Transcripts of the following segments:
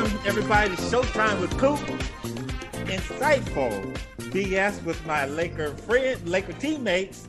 Welcome, everybody, to Showtime with Coop. Insightful BS with my Laker friend, Laker teammates,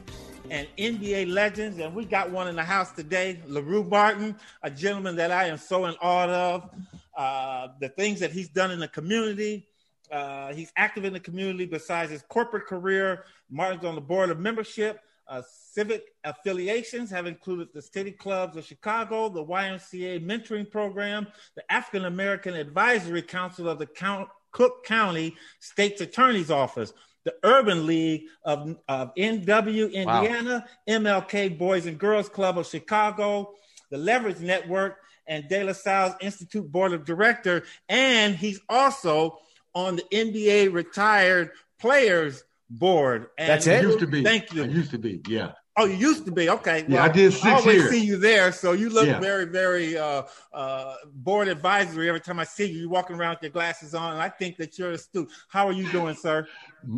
and NBA legends. And we got one in the house today, LaRue Martin, a gentleman that I am so in awe of. Uh, the things that he's done in the community. Uh, he's active in the community besides his corporate career. Martin's on the board of membership. Uh, civic affiliations have included the City Clubs of Chicago, the YMCA Mentoring Program, the African American Advisory Council of the Count, Cook County State's Attorney's Office, the Urban League of, of NW Indiana, wow. MLK Boys and Girls Club of Chicago, the Leverage Network, and De La Salle's Institute Board of Director. And he's also on the NBA Retired Players board. And That's it. Used to be. Thank you. I used to be. Yeah. Oh, you used to be okay. Well, yeah, I did six I always years. see you there, so you look yeah. very, very uh, uh, board advisory every time I see you. You're walking around with your glasses on, and I think that you're astute. How are you doing, sir?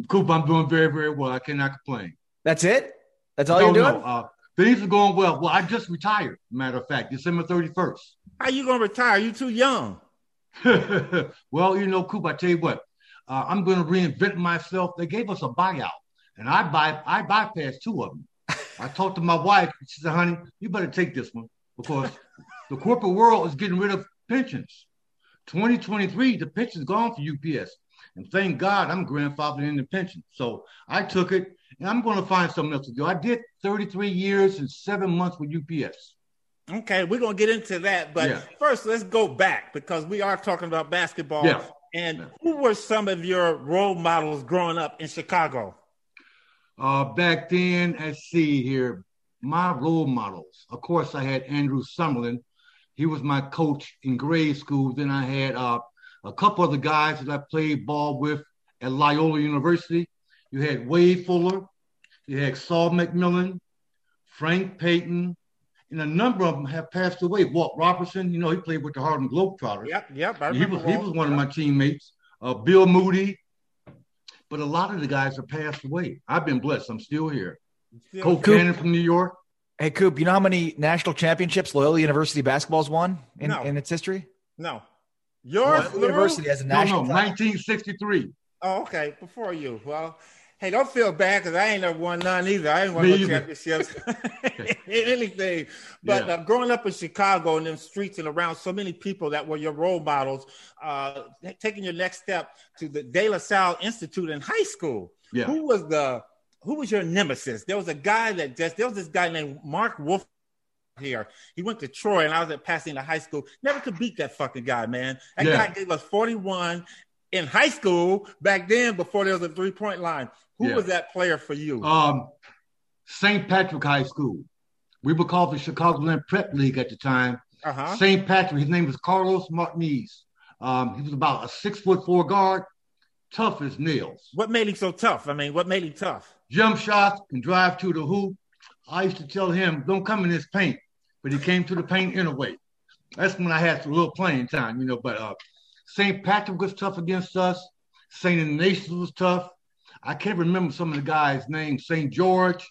Coop, I'm doing very, very well. I cannot complain. That's it. That's all no, you're doing. No, uh, things are going well. Well, I just retired. Matter of fact, December 31st. How you gonna retire? You too young. well, you know, Coop. I tell you what. Uh, I'm going to reinvent myself. They gave us a buyout and I buy I bypassed two of them. I talked to my wife. She said, "Honey, you better take this one because the corporate world is getting rid of pensions. 2023, the pension's gone for UPS, and thank God I'm grandfathered in the pension. So I took it, and I'm going to find something else to do. I did 33 years and seven months with UPS. Okay, we're going to get into that, but yeah. first let's go back because we are talking about basketball. Yeah. And who were some of your role models growing up in Chicago? Uh, back then, let's see here, my role models. Of course, I had Andrew Summerlin. He was my coach in grade school. Then I had uh, a couple of the guys that I played ball with at Loyola University. You had Wade Fuller, you had Saul McMillan, Frank Payton, and a number of them have passed away. Walt Robertson, you know, he played with the Harlem Globetrotters. Yep, yep. he was he was one of my teammates. Uh, Bill Moody, but a lot of the guys have passed away. I've been blessed. I'm still here. Still Colt Cannon from New York. Hey, Coop, you know how many national championships Loyola University basketball's won in, no. in its history? No. Your university has a national. No, no, 1963. Oh, okay. Before you. Well, Hey, don't feel bad because I ain't never won none either. I ain't won no championships, anything. But yeah. uh, growing up in Chicago and them streets and around so many people that were your role models, uh, taking your next step to the De La Salle Institute in high school. Yeah. Who was the who was your nemesis? There was a guy that just there was this guy named Mark Wolf here. He went to Troy and I was at Pasadena High School. Never could beat that fucking guy, man. That yeah. guy gave us 41 in high school back then before there was a three point line. Who yeah. was that player for you? Um, St. Patrick High School. We were called the Chicagoland Prep League at the time. Uh-huh. St. Patrick, his name was Carlos Martinez. Um, he was about a six foot four guard, tough as nails. What made him so tough? I mean, what made him tough? Jump shots and drive to the hoop. I used to tell him, don't come in this paint, but he came to the paint anyway. That's when I had a little playing time, you know. But uh, St. Patrick was tough against us. St. Ignatius was tough. I can't remember some of the guys' names, St. George,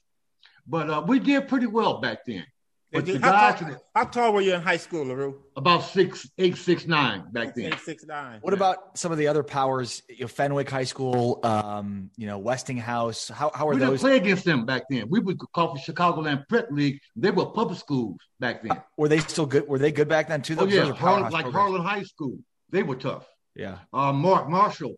but uh, we did pretty well back then. But Did the you- how, guys, tall, how tall were you in high school, LaRue? about six, eight, six, nine back then. Eight, six, nine. What about some of the other powers? You know, Fenwick High School, um, you know, Westinghouse. How how are We didn't play against them back then. We would call for Chicagoland Prep League. They were public schools back then. Were they still good? Were they good back then too? Oh yeah, are Harlan, like programs. Harlan High School. They were tough. Yeah. Uh, Mark Marshall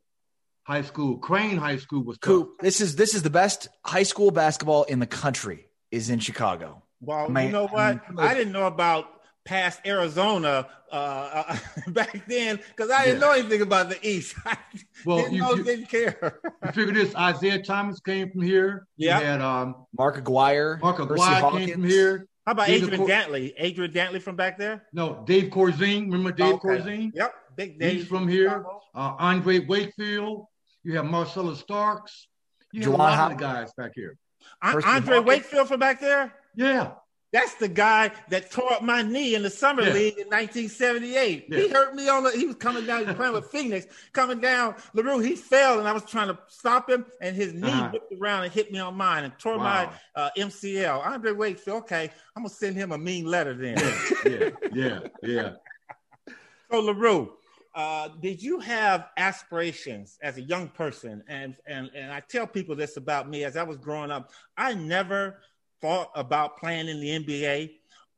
High School, Crane High School was tough. Coop, this is this is the best high school basketball in the country is in Chicago. Well, Man, you know I what? mean, I didn't know about past Arizona uh, back then because I didn't Yeah. know anything about the East. I Well, didn't you- know, you- didn't care. You figure this: Isiah Thomas came from here. Yeah. You had um, Mark Aguirre, Mark Percy Aguirre Hawkins. came from here. How about David Adrian Cor- Dantley? Adrian Dantley from back there? No, Dave Corzine. Remember Dave Okay. Corzine? Yep, big Dave. He's from here. Uh, Andre Wakefield. You have Marcellus Starks. You have a Juwan lot of Howard. the guys back here. An- Andre Hawkins. Wakefield from back there. Yeah. That's the guy that tore up my knee in the summer Yeah. league in 1978. He hurt me on the. He was coming down. He was playing with Phoenix, coming down. Larue, he fell, and I was trying to stop him, and his knee Uh-huh. whipped around and hit me on mine and tore Wow. my uh, MCL. Andre Wakefield. Okay, I'm gonna send him a mean letter then. Yeah. Yeah. Yeah. So Larue, uh, did you have aspirations as a young person? And and and I tell people this about me as I was growing up. I never thought about playing in the NBA.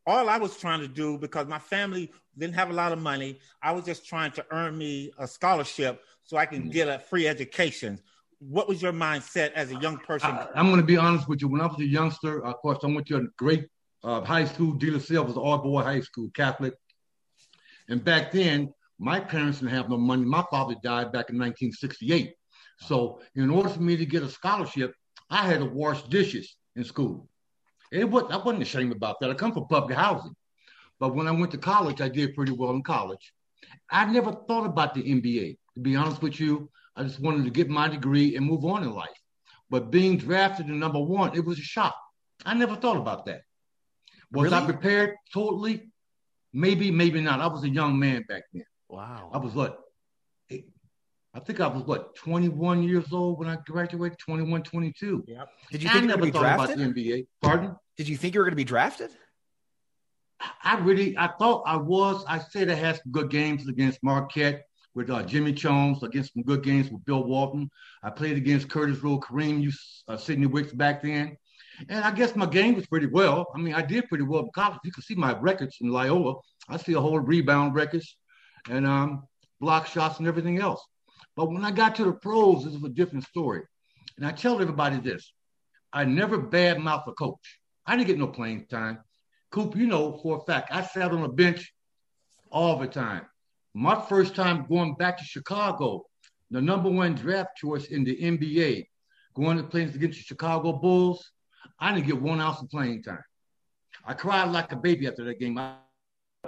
All I was trying to do because my family didn't have a lot of money, I was just trying to earn me a scholarship so I can get a free education. What was your mindset as a young person? I, am going to be honest with you. When I was a youngster, of course, I went to a great uh, high school. De La Salle was an all boy high school, Catholic. And back then, my parents didn't have no money. My father died back in 1968. So, in order for me to get a scholarship, I had to wash dishes in school. It was, I wasn't ashamed about that. I come from public housing. But when I went to college, I did pretty well in college. I never thought about the NBA. To be honest with you, I just wanted to get my degree and move on in life. But being drafted in number one, it was a shock. I never thought about that. Was I prepared totally? Maybe, maybe not. I was a young man back then. Wow. I was what? eight- I think I was what, 21 years old when I graduated, 21, 22. Yep. Did you I think you were never going to be thought drafted? about the NBA. Pardon? Did you think you were going to be drafted? I really, I thought I was. I said I had some good games against Marquette with uh, Jimmy Jones, against some good games with Bill Walton. I played against Curtis Rowe, Kareem, you, uh, Sidney Wicks back then. And I guess my game was pretty well. I mean, I did pretty well in college. You can see my records in Loyola. I see a whole rebound records and um, block shots and everything else. But when I got to the pros, this was a different story. And I tell everybody this I never badmouth a coach. I didn't get no playing time. Coop, you know for a fact, I sat on a bench all the time. My first time going back to Chicago, the number one draft choice in the NBA, going to play against the Chicago Bulls, I didn't get one ounce of playing time. I cried like a baby after that game. I,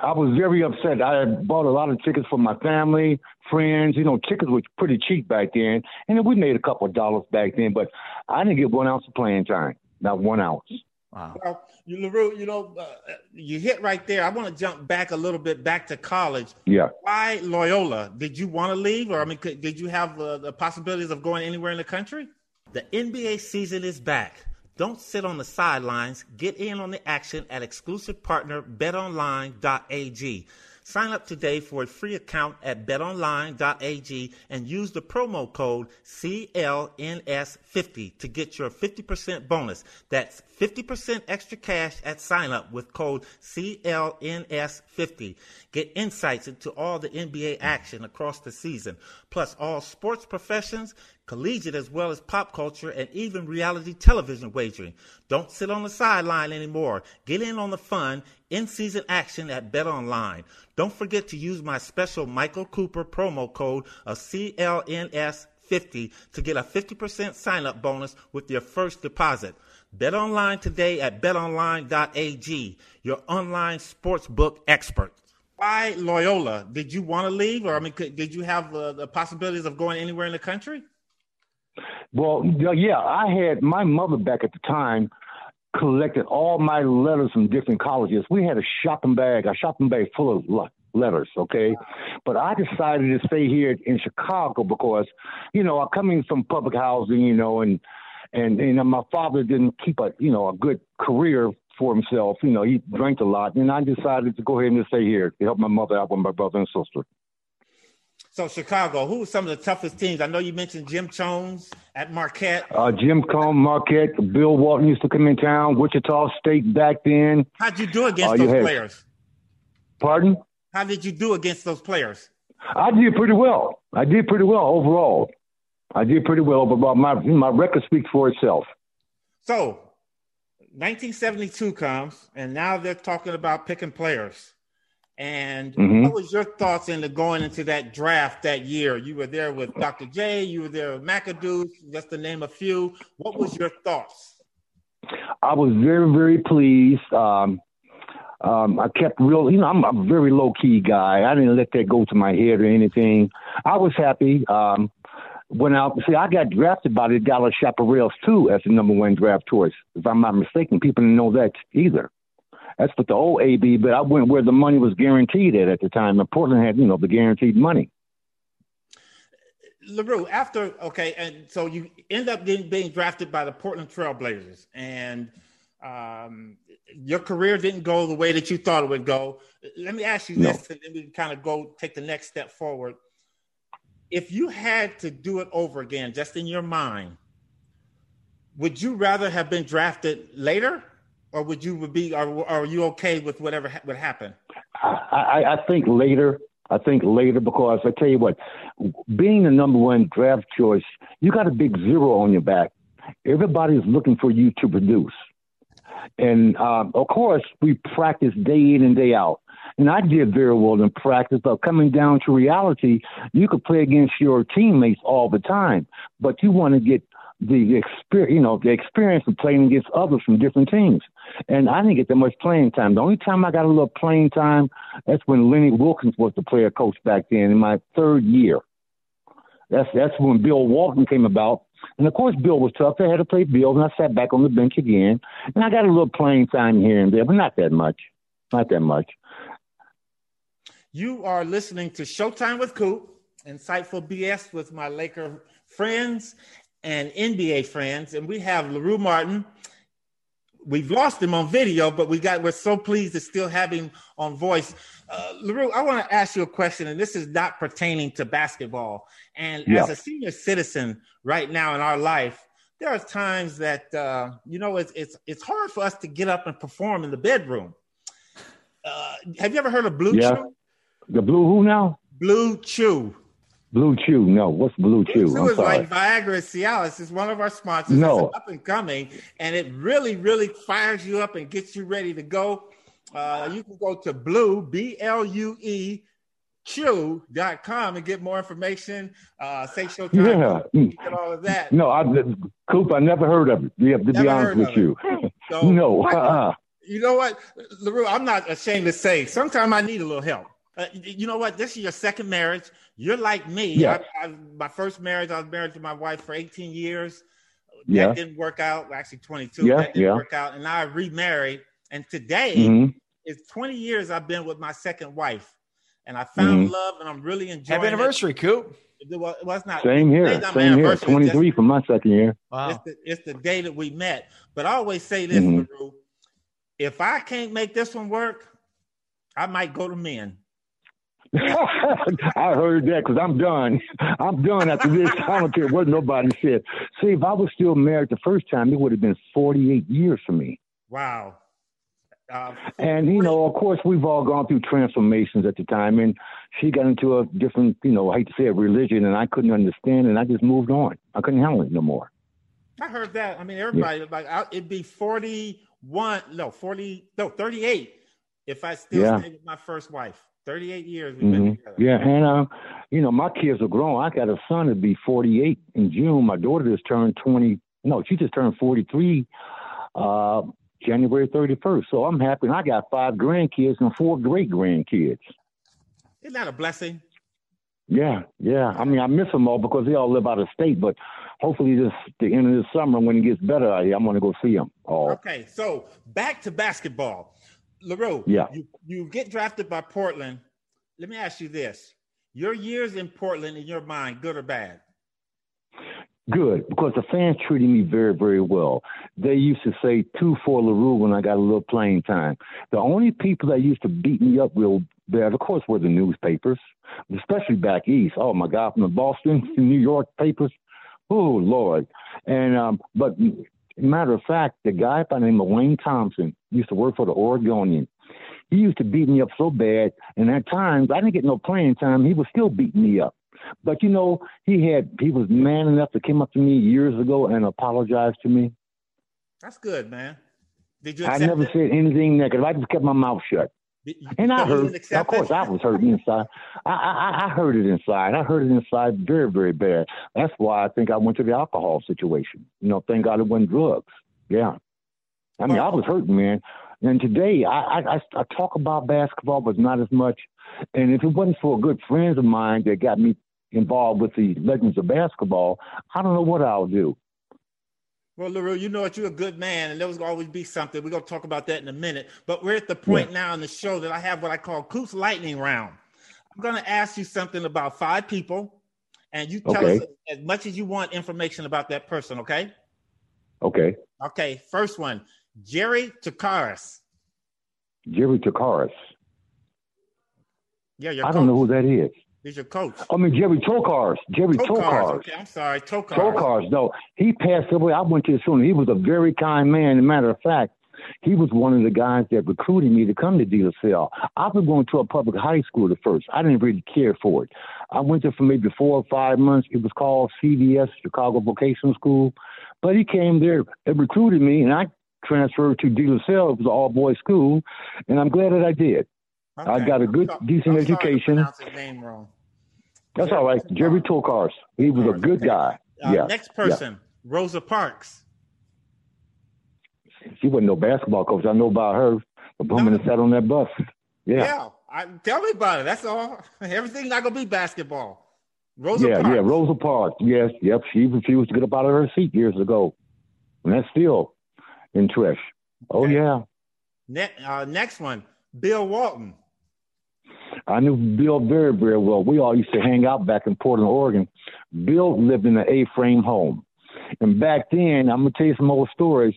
I was very upset. I had bought a lot of tickets for my family, friends. You know, tickets were pretty cheap back then, and we made a couple of dollars back then. But I didn't get one ounce of playing time, not one ounce. Wow. Well, you, LaRue, you know, uh, you hit right there. I want to jump back a little bit back to college. Yeah. Why Loyola? Did you want to leave, or I mean, could, did you have uh, the possibilities of going anywhere in the country? The NBA season is back. Don't sit on the sidelines. Get in on the action at exclusive partner betonline.ag. Sign up today for a free account at betonline.ag and use the promo code CLNS50 to get your 50% bonus. That's 50% extra cash at sign up with code CLNS50. Get insights into all the NBA action across the season, plus all sports professions, collegiate as well as pop culture, and even reality television wagering. Don't sit on the sideline anymore. Get in on the fun, in season action at Bet Online. Don't forget to use my special Michael Cooper promo code of CLNS50 to get a 50% sign up bonus with your first deposit. Bet online today at betonline.ag, your online sportsbook expert. Why Loyola? Did you want to leave, or I mean, could, did you have uh, the possibilities of going anywhere in the country? Well, yeah, I had my mother back at the time. Collected all my letters from different colleges. We had a shopping bag, a shopping bag full of letters, okay? But I decided to stay here in Chicago because, you know, I'm coming from public housing, you know, and and know my father didn't keep a you know a good career for himself. You know, he drank a lot, and I decided to go ahead and stay here to help my mother out with my brother and sister. So Chicago, who are some of the toughest teams? I know you mentioned Jim Jones at Marquette. Uh, Jim Chones, Marquette, Bill Walton used to come in town. Wichita State back then. How'd you do against uh, those had, players? Pardon? How did you do against those players? I did pretty well. I did pretty well overall. I did pretty well, but my my record speaks for itself. So, 1972 comes, and now they're talking about picking players. And mm-hmm. what was your thoughts into going into that draft that year? You were there with Dr. J, you were there with McAdoo, just to name a few. What was your thoughts? I was very, very pleased. Um, um, I kept real, you know, I'm a very low key guy. I didn't let that go to my head or anything. I was happy. Um, when I see, I got drafted by the Dallas Chaparrals too as the number one draft choice. If I'm not mistaken, people didn't know that either. That's what the old AB, but I went where the money was guaranteed at at the time. And Portland had, you know, the guaranteed money. LaRue, after okay, and so you end up getting being drafted by the Portland Trailblazers, and um, your career didn't go the way that you thought it would go. Let me ask you no. this, and then we can kind of go take the next step forward. If you had to do it over again, just in your mind, would you rather have been drafted later or would you be or, are you okay with whatever ha- would happen? I, I think later. I think later because I tell you what, being the number one draft choice, you got a big zero on your back. Everybody's looking for you to produce. And um, of course, we practice day in and day out. And I did very well in practice, but coming down to reality, you could play against your teammates all the time, but you want to get the experience, you know, the experience of playing against others from different teams. And I didn't get that much playing time. The only time I got a little playing time, that's when Lenny Wilkens was the player coach back then in my third year. That's that's when Bill Walton came about. And of course, Bill was tough. I had to play Bill, and I sat back on the bench again. And I got a little playing time here and there, but not that much. Not that much. You are listening to Showtime with Coop, insightful BS with my Laker friends and NBA friends, and we have LaRue Martin. We've lost him on video, but we got we're so pleased to still have him on voice. Uh, LaRue, I want to ask you a question, and this is not pertaining to basketball. And yeah. as a senior citizen right now in our life, there are times that uh, you know it's, it's it's hard for us to get up and perform in the bedroom. Uh, have you ever heard of Blue yeah. Chew? The Blue who now? Blue Chew. Blue Chew. No, what's Blue Chew? Blue Chew is like Viagra Cialis. It's one of our sponsors. No. It's up and coming, and it really, really fires you up and gets you ready to go. Uh, you can go to Blue, B L U E, Chew.com and get more information. Uh, say Showtime. Yeah. Get all of that. No, I, Coop, I never heard of it. You have to never be honest with you. So, no. Uh-uh. You know what, LaRue, I'm not ashamed to say sometimes I need a little help. Uh, you know what? This is your second marriage. You're like me. Yeah. I, I, my first marriage, I was married to my wife for 18 years. That yeah. didn't work out. Actually, 22. Yeah. That didn't yeah. work out. And I remarried. And today mm-hmm. is 20 years I've been with my second wife. And I found mm-hmm. love and I'm really enjoying Happy anniversary, it. Coop. It was, well, not same here. Same here. 23 for my second year. Wow. It's the, it's the, day that we met. But I always say this, mm-hmm. if I can't make this one work, I might go to men. I heard that because I'm done. I'm done after this. I don't care what nobody said. See, if I was still married the first time, it would have been 48 years for me. Wow. Uh, and you know, of course, we've all gone through transformations at the time, and she got into a different, you know, I hate to say it, religion, and I couldn't understand, and I just moved on. I couldn't handle it no more. I heard that. I mean, everybody yeah. like it'd be forty-one, no, forty, no, thirty-eight. If I still yeah. stay with my first wife. 38 years we've mm-hmm. been together. Yeah, and uh, you know, my kids are grown. I got a son to be 48 in June. My daughter just turned 20. No, she just turned 43 uh, January 31st. So I'm happy. And I got five grandkids and four great grandkids. Isn't that a blessing? Yeah, yeah. I mean, I miss them all because they all live out of state. But hopefully, this the end of the summer when it gets better out here, I'm going to go see them all. Okay, so back to basketball, Larue. Yeah. You you get drafted by Portland. Let me ask you this: Your years in Portland, in your mind, good or bad? Good, because the fans treated me very, very well. They used to say two for LaRue when I got a little playing time. The only people that used to beat me up real bad, of course, were the newspapers, especially back east. Oh my God, from the Boston, New York papers. Oh Lord. And um, but matter of fact, the guy by the name of Wayne Thompson used to work for the Oregonian. He used to beat me up so bad, and at times I didn't get no playing time. He was still beating me up. But you know, he had he was man enough to come up to me years ago and apologize to me. That's good, man. Did you? I never it? said anything negative. I just kept my mouth shut. You- And I heard, of course. I was hurt inside. I, I I heard it inside. I heard it inside very, very bad. That's why I think I went to the alcohol situation. You know, thank God it wasn't drugs. Yeah, I mean, I was hurting, man. And today, I, I I I talk about basketball, but not as much. And if it wasn't for good friends of mine that got me involved with the legends of basketball, I don't know what I'll do. Well, LaRue, you know what? You're a good man, and there was always be something. We're going to talk about that in a minute. But we're at the point now in the show that I have what I call Coop's Lightning Round. I'm going to ask you something about five people, and you tell Okay. us as much as you want information about that person, okay? Okay, Okay, first one Jerry Takaris. Jerry Takaris. Yeah, I don't know who that is. He's your coach. I mean, Jerry Tokars. Jerry Tokars. Tokars. Okay, I'm sorry. Tokars. Tokars, no. He passed away. I went to his funeral. He was a very kind man. As a matter of fact, he was one of the guys that recruited me to come to Salle. I was going to a public high school at first. I didn't really care for it. I went there for maybe four or five months. It was called CVS, Chicago Vocational School. But he came there and recruited me, and I transferred to De La It was an all boys school, and I'm glad that I did. I got a good, I'm decent I'm sorry to education. pronounce his name wrong. That's all right. Jerry Tokars. He was a good guy. Uh, yeah. Next person, Rosa Parks. She wasn't no basketball coach. I know about her. The woman that sat on that bus. Yeah. Yeah, I, tell me about it. That's all. Everything's not gonna be basketball. Rosa Yeah, Parks. yeah, Rosa Parks. Yes, yep. She refused to get up out of her seat years ago. And that's still in trash. Oh, yeah. Ne- uh, next one, Bill Walton. I knew Bill very, very well. We all used to hang out back in Portland, Oregon. Bill lived in an A-frame home. And back then, I'm going to tell you some old stories.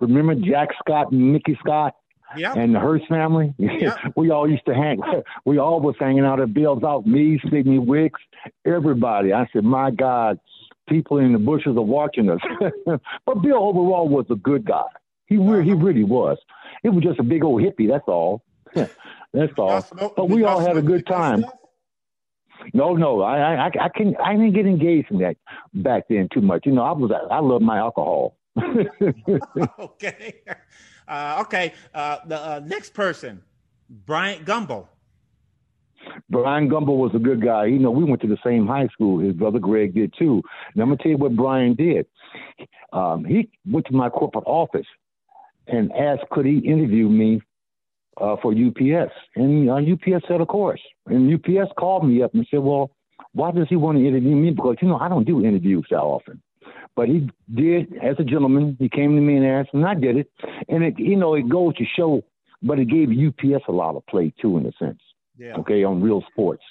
Remember Jack Scott and Micki Scott Yeah. and the Hearst family? Yeah. we all used to hang. We all was hanging out at Bill's house. Me, Sidney Wicks, everybody. I said, my God, people in the bushes are watching us. but Bill overall was a good guy. He re- he uh-huh. really was. It was just a big old hippie. That's all. That's all. Smoke- But we all had a good time. No, no, I, I, I can, I didn't get engaged in that back then too much. You know, I was, I love my alcohol. okay. Uh, okay. Uh, the uh, next person, Bryant Gumbel. Bryant Gumbel was a good guy. You know, we went to the same high school. His brother Greg did too. And I'm gonna tell you what Brian did. Um, he went to my corporate office and asked, could he interview me uh, for UPS? And uh, UPS said, of course. And UPS called me up and said, well, why does he want to interview me? Because you know I don't do interviews that often. But he did, as a gentleman, he came to me and asked, and I did it. And it, you know, it goes to show, but it gave UPS a lot of play too, in a sense Yeah. okay, on Real Sports.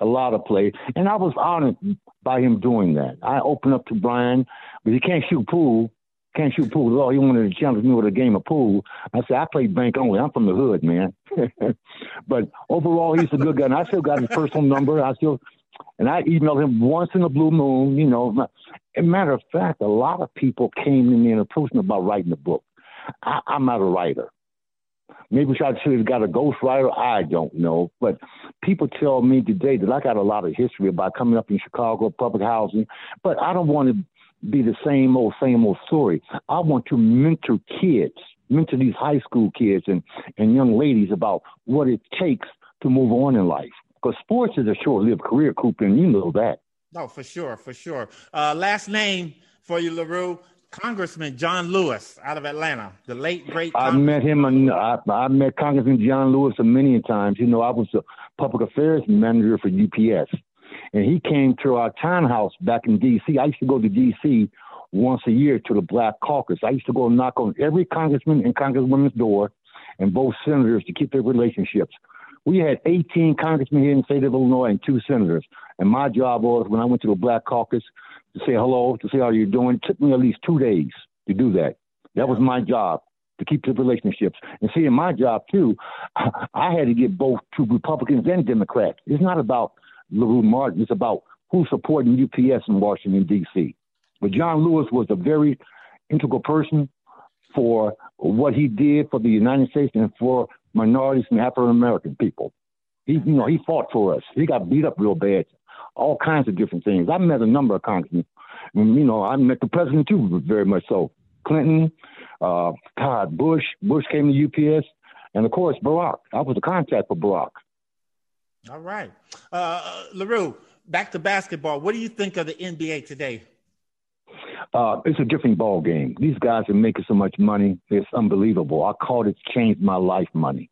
A lot of play. And I was honored by him doing that. I opened up to Brian, but he can't shoot pool. Can't shoot pool at all. He wanted to challenge me with a game of pool. I said, I play bank only. I'm from the hood, man. but overall, he's a good guy. And I still got his personal number. I still, and I emailed him once in a blue moon, you know. As a matter of fact, a lot of people came to me and approached me about writing a book. I, I'm not a writer. Maybe I should have got a ghostwriter. I don't know. But people tell me today that I got a lot of history about coming up in Chicago, public housing. But I don't want to be the same old, same old story. I want to mentor kids, mentor these high school kids and, and young ladies about what it takes to move on in life. Because sports is a short lived career, Cooper, and you know that. No, for sure, for sure. Uh, last name for you, LaRue. Congressman John Lewis out of Atlanta, the late great. I met him. I, I met Congressman John Lewis a many times. You know, I was a public affairs manager for UPS, and he came to our townhouse back in D.C. I used to go to D.C. once a year to the Black Caucus. I used to go knock on every congressman and congresswoman's door, and both senators to keep their relationships. We had 18 congressmen here in the state of Illinois and two senators. And my job was when I went to the Black Caucus to say hello, to say how you're doing. It took me at least two days to do that. That was my job to keep the relationships. And see, in my job too, I had to get both to Republicans and Democrats. It's not about LaRue Martin. It's about who's supporting UPS in Washington, D.C. But John Lewis was a very integral person for what he did for the United States and for minorities and African American people. He, you know, he fought for us. He got beat up real bad, all kinds of different things. I met a number of congressmen. You know, I met the president too, very much so. Clinton, uh, God, Bush. Bush came to UPS, and of course Barack. I was a contact for Barack. All right, uh, Larue. Back to basketball. What do you think of the NBA today? Uh, it's a different ball game. These guys are making so much money. It's unbelievable. I call it changed my life money.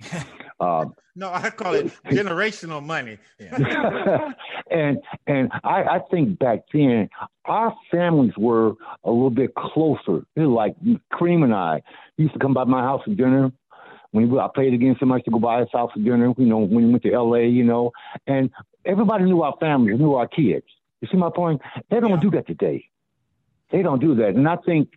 Uh, no, I call it generational money. Yeah. and and I, I think back then our families were a little bit closer. They're like Kareem and I used to come by my house for dinner. When I played against him, I used to go by his house for dinner. You know, when we went to L.A., you know, and everybody knew our families, knew our kids. You see my point? They don't yeah. do that today. They don't do that, and I think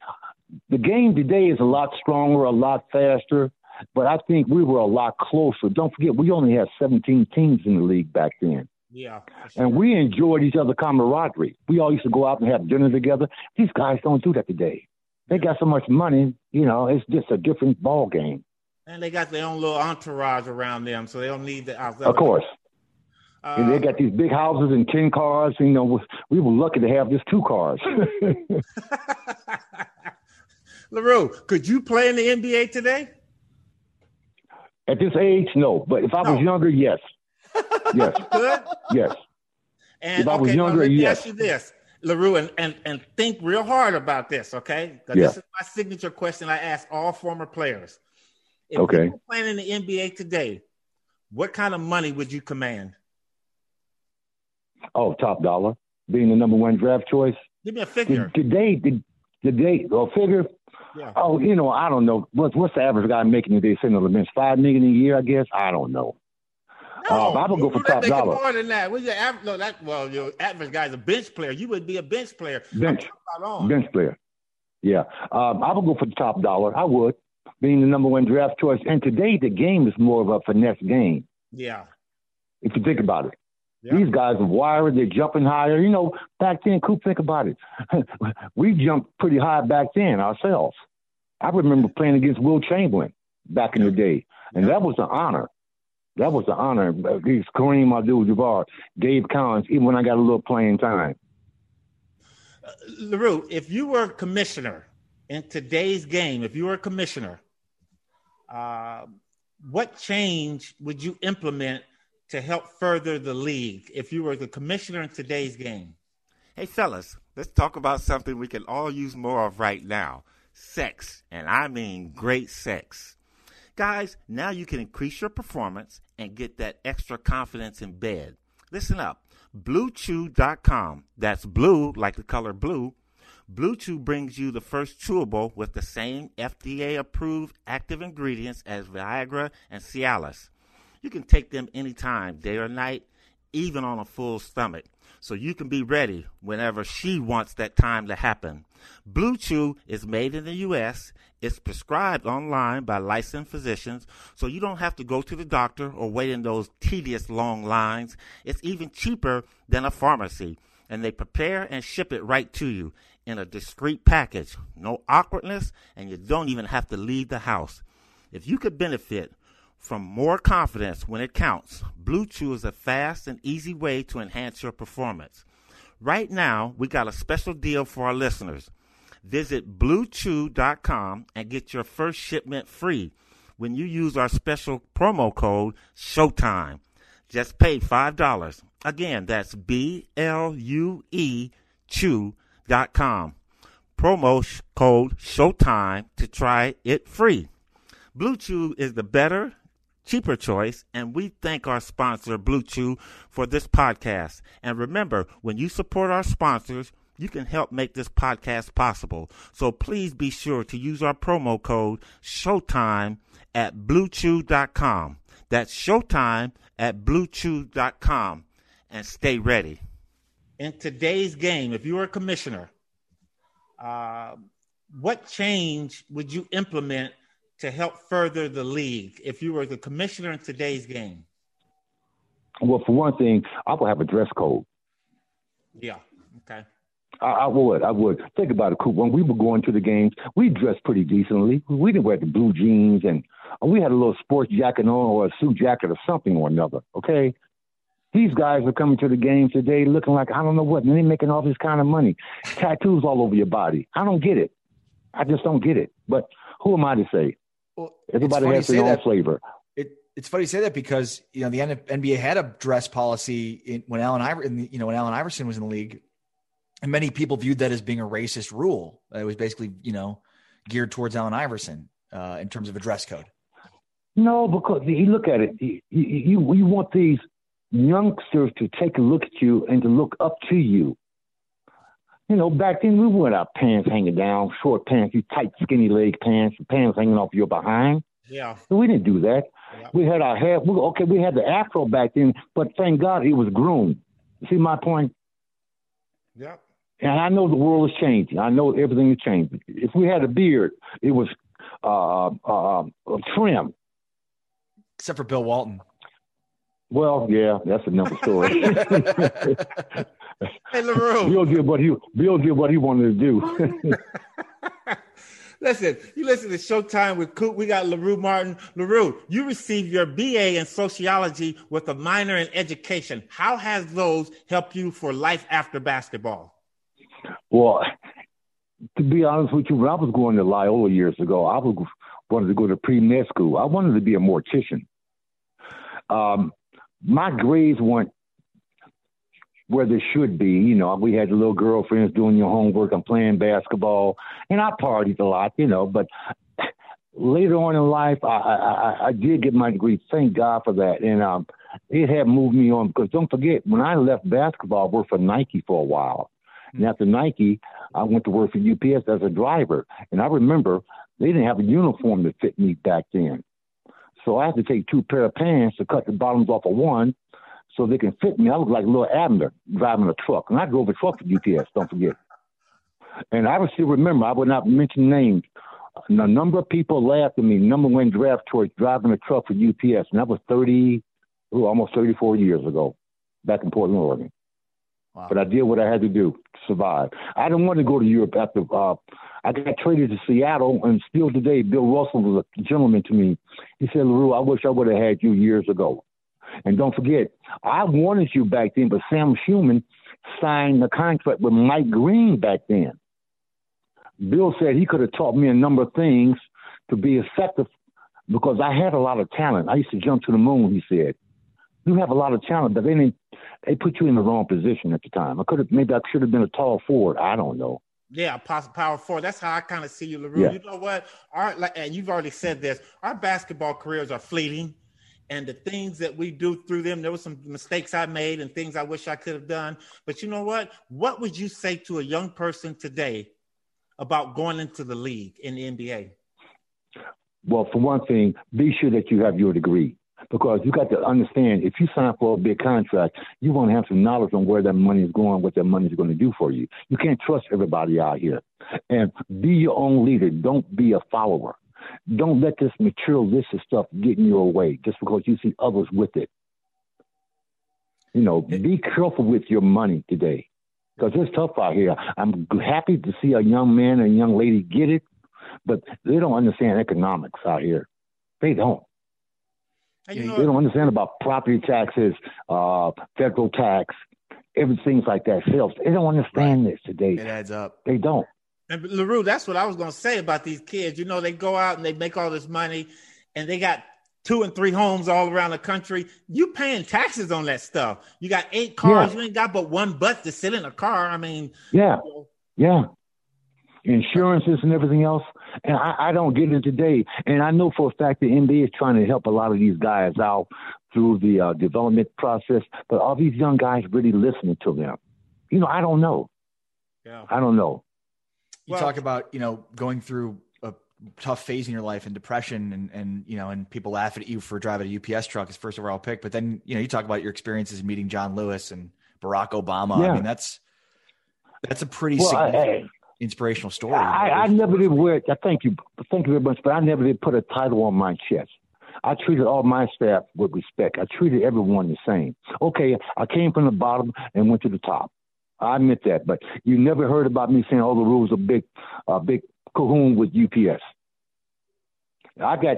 the game today is a lot stronger, a lot faster. But I think we were a lot closer. Don't forget, we only had 17 teams in the league back then. Yeah. Sure. And we enjoyed each other camaraderie. We all used to go out and have dinner together. These guys don't do that today. They got so much money, you know, it's just a different ball game. And they got their own little entourage around them, so they don't need the outside. Of course. Uh, they got these big houses and 10 cars. You know, we were lucky to have just two cars. LaRue, could you play in the NBA today? At this age, no. But if I was younger, yes. Yes. Good. Yes. And if I okay, was younger, let me yes. ask you this, LaRue, and, and, and think real hard about this, okay? Because Yeah. this is my signature question I ask all former players. If Okay. you playing in the NBA today, what kind of money would you command? Oh, top dollar. Being the number one draft choice. Give me a figure. Today, the, today, well, figure. Yeah. Oh, you know, I don't know. What's what's the average guy making today? Sitting on the bench, five million a year, I guess. I don't know. Uh, I would go for top dollar. More than that. What's your average? No, that well, your average guy's a bench player. You would be a bench player. Bench. I'm talking about on. Bench player. Yeah, um, I would go for the top dollar. I would, being the number one draft choice. And today, the game is more of a finesse game. Yeah. If you think about it. Yeah. These guys are wired, they're jumping higher. You know, back then, Coop, think about it. we jumped pretty high back then ourselves. I remember playing against Wilt Chamberlain back in the day, and that was an honor. That was an honor. Against Kareem Abdul-Jabbar, Dave Collins, even when I got a little playing time. Uh, LaRue, if you were commissioner in today's game, if you were a commissioner, uh, what change would you implement to help further the league if you were the commissioner in today's game? Hey, fellas, let's talk about something we can all use more of right now sex. And I mean great sex. Guys, now you can increase your performance and get that extra confidence in bed. Listen up BlueChew.com. That's blue like the color blue. Blue Chew brings you the first chewable with the same FDA approved active ingredients as Viagra and Cialis. You can take them anytime, day or night, even on a full stomach. So you can be ready whenever she wants that time to happen. Blue Chew is made in the U.S. It's prescribed online by licensed physicians, so you don't have to go to the doctor or wait in those tedious long lines. It's even cheaper than a pharmacy, and they prepare and ship it right to you in a discreet package. No awkwardness, and you don't even have to leave the house. If you could benefit from more confidence when it counts, Blue Chew is a fast and easy way to enhance your performance. Right now, we got a special deal for our listeners. Visit bluechew.com and get your first shipment free when you use our special promo code SHOWTIME. Just pay $5. Again, that's B L U E Chew.com. Promo code SHOWTIME to try it free. Blue Chew is the better, cheaper choice, and we thank our sponsor, Blue Chew, for this podcast. And remember, when you support our sponsors, you can help make this podcast possible. So please be sure to use our promo code SHOWTIME at BlueChew.com. That's Showtime at BlueChew.com. And stay ready. In today's game, if you were a commissioner, uh, what change would you implement to help further the league if you were the commissioner in today's game? Well, for one thing, I would have a dress code. Yeah. Okay. I, I would. I would. Think about it, Coop. When we were going to the games, we dressed pretty decently. We didn't wear the blue jeans, and we had a little sports jacket on or a suit jacket or something or another. Okay. These guys are coming to the game today looking like I don't know what, and they're making all this kind of money. Tattoos all over your body. I don't get it. I just don't get it. But who am I to say? Well, Everybody has their own that. flavor. It, it's funny you say that because you know the NBA had a dress policy in, when Allen Iverson, you know, when Allen Iverson was in the league, and many people viewed that as being a racist rule. It was basically you know geared towards Allen Iverson uh, in terms of a dress code. No, because you look at it. You, you you want these youngsters to take a look at you and to look up to you. You know, back then we wore our pants hanging down, short pants, you tight, skinny leg pants, pants hanging off your behind. Yeah. We didn't do that. Yeah. We had our hair. We, okay, we had the afro back then, but thank God it was groomed. See my point? Yeah. And I know the world is changing. I know everything is changing. If we had a beard, it was uh, uh, uh, trim. Except for Bill Walton. Well, yeah, that's another story. hey, LaRue. Bill did what he Bill did what he wanted to do. listen, you listen to Showtime with Coop. We got LaRue Martin. LaRue, you received your BA in sociology with a minor in education. How has those helped you for life after basketball? Well, to be honest with you, when I was going to Loyola years ago, I was wanted to go to pre med school. I wanted to be a mortician. Um, my grades weren't where they should be. You know, we had little girlfriends doing your homework and playing basketball, and I partied a lot, you know. But later on in life, I, I, I did get my degree. Thank God for that, and um, it had moved me on. Because don't forget, when I left basketball, I worked for Nike for a while, and after Nike, I went to work for UPS as a driver. And I remember they didn't have a uniform that fit me back then. So I have to take two pair of pants to cut the bottoms off of one so they can fit me. I look like little Abner driving a truck. And I drove a truck for UPS, don't forget. And I still remember, I would not mention names. A number of people laughed at me, number one draft choice, driving a truck for UPS. And that was 30, ooh, almost 34 years ago, back in Portland, Oregon. Wow. But I did what I had to do to survive. I didn't want to go to Europe after uh, I got traded to Seattle, and still today, Bill Russell was a gentleman to me. He said, LaRue, I wish I would have had you years ago. And don't forget, I wanted you back then, but Sam Schulman signed the contract with Mike Green back then. Bill said he could have taught me a number of things to be effective because I had a lot of talent. I used to jump to the moon, he said. You have a lot of talent, but they didn't they put you in the wrong position at the time. I could have maybe I should have been a tall forward. I don't know. Yeah, possible power forward. That's how I kind of see you, LaRue. Yeah. You know what? Our like, and you've already said this. Our basketball careers are fleeting, and the things that we do through them, there were some mistakes I made and things I wish I could have done. But you know what? What would you say to a young person today about going into the league in the NBA? Well, for one thing, be sure that you have your degree because you got to understand if you sign for a big contract, you want to have some knowledge on where that money is going, what that money is going to do for you. You can't trust everybody out here. And be your own leader. Don't be a follower. Don't let this materialistic stuff get in your way just because you see others with it. You know, be careful with your money today because it's tough out here. I'm happy to see a young man and a young lady get it, but they don't understand economics out here. They don't. You know, they don't understand about property taxes, uh, federal tax, everything like that. Sales. They don't understand right. this today. It adds up. They don't. And LaRue, that's what I was going to say about these kids. You know, they go out and they make all this money, and they got two and three homes all around the country. You paying taxes on that stuff. You got eight cars. Yeah. You ain't got but one butt to sit in a car. I mean, yeah, you know. yeah, insurances and everything else. And I, I don't get it today. And I know for a fact the NBA is trying to help a lot of these guys out through the uh, development process, but are these young guys really listening to them? You know, I don't know. Yeah. I don't know. You well, talk about, you know, going through a tough phase in your life and depression and, and, you know, and people laugh at you for driving a UPS truck as first overall pick. But then, you know, you talk about your experiences meeting John Lewis and Barack Obama. Yeah. I mean, that's, that's a pretty well, significant, I, inspirational story. I, I, never did wear, I thank you, thank you very much, but I never did put a title on my chest. I treated all my staff with respect. I treated everyone the same. Okay, I came from the bottom and went to the top. I admit that, but you never heard about me saying, all the rules are big, uh, big cahoon with UPS." I got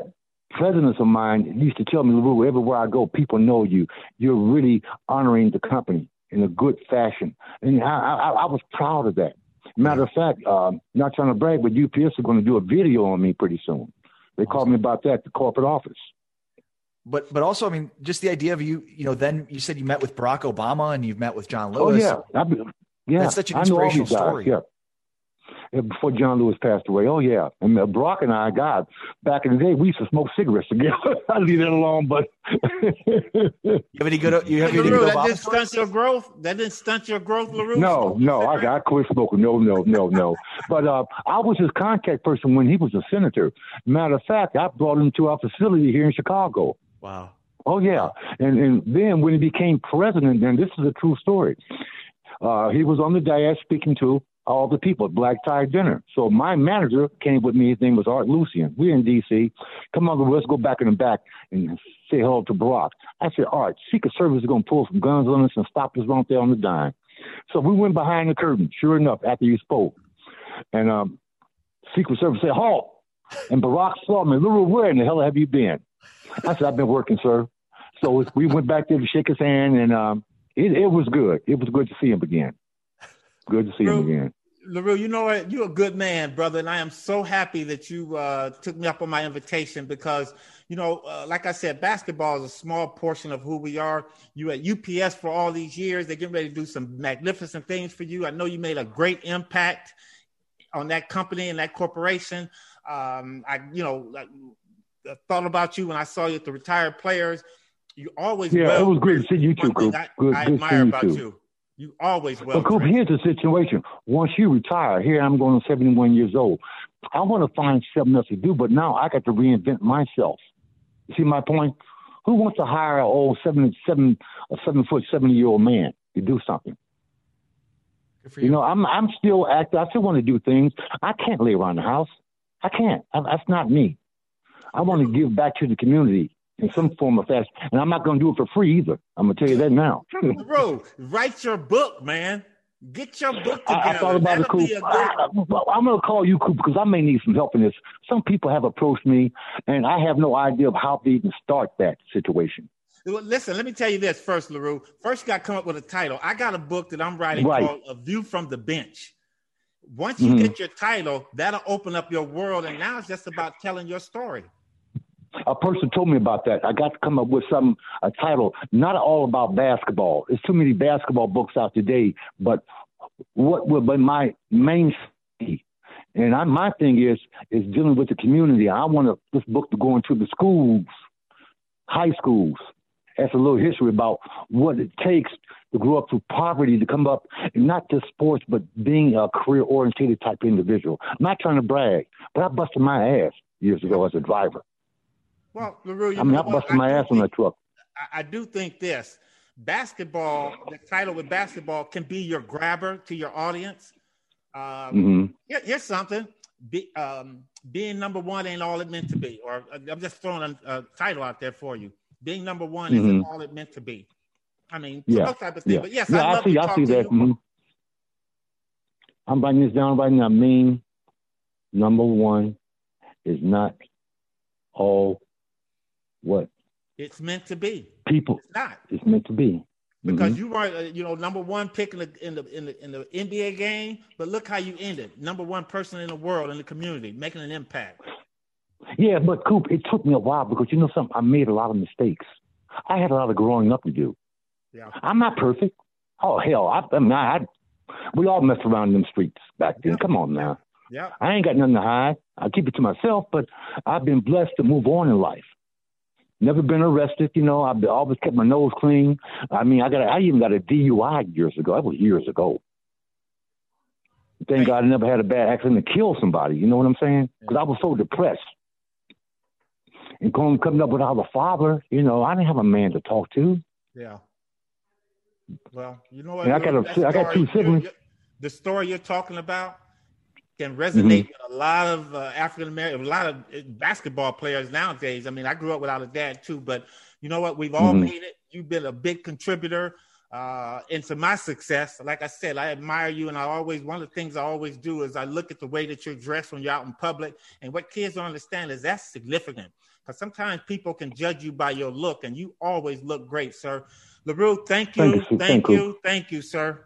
presidents of mine used to tell me, "LaRue, everywhere I go, people know you. You're really honoring the company in a good fashion," and I, I, I was proud of that. Matter of fact, um, not trying to brag, but UPS are going to do a video on me pretty soon. They awesome. called me about that, the corporate office. But but also, I mean, just the idea of you, you know, then you said you met with Barack Obama and you've met with John Lewis. Oh yeah, I, yeah. That's such an inspirational story. Yeah. Before John Lewis passed away, oh yeah, and uh, Barack and I, God, back in the day, we used to smoke cigarettes together. I leave that alone, but you have any good? You have any LaRue, good? That didn't stunt your growth. That didn't stunt your growth, LaRue. No, no, I, I quit smoking. No, no, no, no. but uh, I was his contact person when he was a senator. Matter of fact, I brought him to our facility here in Chicago. Wow. Oh yeah, and and then when he became president, then this is a true story. Uh, he was on the dais speaking to all the people at Black Tie Dinner. So my manager came with me. His name was Art Lucian. We're in D.C. Come on, let's go back in the back and say hello to Barack. I said, Art, Secret Service is going to pull some guns on us and stop us right there on the dime. So we went behind the curtain. Sure enough, after you spoke, and um, Secret Service said, "Halt!" And Barack saw me. Little, where in the hell have you been? I said, I've been working, sir. So we went back there to shake his hand, and um, it, it was good. It was good to see him again. Good to see you again. LaRue, you know what? You're a good man, brother, and I am so happy that you uh, took me up on my invitation because, you know, uh, like I said, basketball is a small portion of who we are. You at UPS for all these years. They're getting ready to do some magnificent things for you. I know you made a great impact on that company and that corporation. Um, I, you know, I thought about you when I saw you at the retired players. You always yeah, it was great to see you too, Coop. I, good, I good admire you about too. you. You always well. But Coop, here's the situation. Once you retire, here I'm going to 71 years old. I want to find something else to do, but now I got to reinvent myself. You see my point? Who wants to hire an old seven, seven, a seven foot, 70 year old man to do something? You. you. know, I'm I'm still active. I still want to do things. I can't lay around the house. I can't. I, that's not me. I want to give back to the community in some form of fashion, and I'm not going to do it for free either. I'm going to tell you that now. Bro, write your book, man. Get your book together. I, I thought about That'll it, Coop. Good... I, am going to call you, Coop, because I may need some help in this. Some people have approached me, and I have no idea of how to even start that situation. Listen, let me tell you this first, LaRue. First, you got to come up with a title. I got a book that I'm writing right. called A View from the Bench. Once you mm-hmm. get your title, that'll open up your world, and now it's just about telling your story a person told me about that. I got to come up with some a title, not all about basketball. There's too many basketball books out today, but what would be my main and I, my thing is is dealing with the community. I want this book to go into the schools, high schools. That's a little history about what it takes to grow up through poverty, to come up, not just sports, but being a career oriented type individual. I'm not trying to brag, but I busted my ass years ago as a driver. Well, LaRue, I mean, I busted my ass on the truck. I, I do think this basketball, the title with basketball can be your grabber to your audience. Um, mm-hmm. here, here's something. Be, um, being number one ain't all it meant to be. Or uh, I'm just throwing a, a title out there for you. Being number one mm-hmm. isn't all it meant to be. I mean, yeah. type of thing. Yeah. But yes, yeah, I, I see. I see that. Mm-hmm. I'm writing this down right now. Mean number one is not all what it's meant to be. People, it's not. It's meant to be because mm-hmm. you weren't, uh, you know, number one pick in the, in the in the in the NBA game. But look how you ended, number one person in the world in the community, making an impact. Yeah, but Coop, it took me a while because you know something. I made a lot of mistakes. I had a lot of growing up to do. Yeah, I'm not perfect. Oh hell, I, I mean, I, I we all messed around in them streets back then. Yeah. Come on now. Yeah, I ain't got nothing to hide. I keep it to myself, but I've been blessed to move on in life. Never been arrested, you know. I've always kept my nose clean. I mean, I got, a, I even got a DUI years ago. That was years ago. Thank God I never had a bad accident to kill somebody. You know what I'm saying? Because I was so depressed. And coming coming up without a father, you know, I didn't have a man to talk to. Yeah. Well, you know what? And I got a- I got two siblings. you- you- The story you're talking about can Mm-hmm. resonate with a lot of uh, African American, a lot of uh, basketball players nowadays. I mean, I grew up without a dad too, but you know what? We've all Mhm. made it. You've been a big contributor uh, into my success. Like I said, I admire you, and I always one of the things I always do is I look at the way that you're dressed when you're out in public, and what kids don't understand is that's significant because sometimes people can judge you by your look, and you always look great, sir. LaRue, thank you, Thank you, thank Thank you, you. thank you, sir.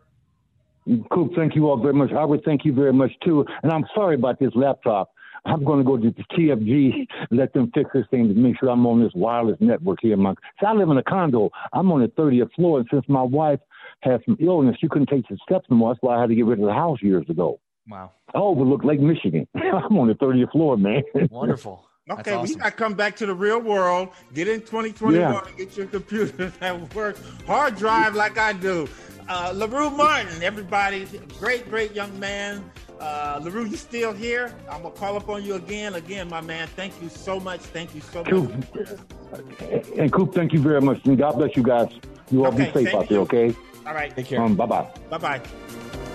Coop, thank you all very much. Howard, thank you very much too. And I'm sorry about this laptop. I'm going to go to the TFG, let them fix this thing to make sure I'm on this wireless network here. My, see, I live in a condo. I'm on the 30th floor, and since my wife had some illness, she couldn't take the steps anymore. That's why I had to get rid of the house years ago. Wow. I overlook Lake Michigan. I'm on the 30th floor, man. Wonderful. That's Okay, well, you awesome. got to come back to the real world. Get in 2021 Yeah. and get your computer that works. Hard drive like I do. Uh, LaRue Martin, everybody, great, great young man. Uh, LaRue, you still here? I'm going to call up on you again. Again, my man, thank you so much. Thank you so Coop, much. and Coop, thank you very much. And God bless you guys. You all Okay, be safe out to there, okay? All right. Take care. Um, bye bye. Bye bye.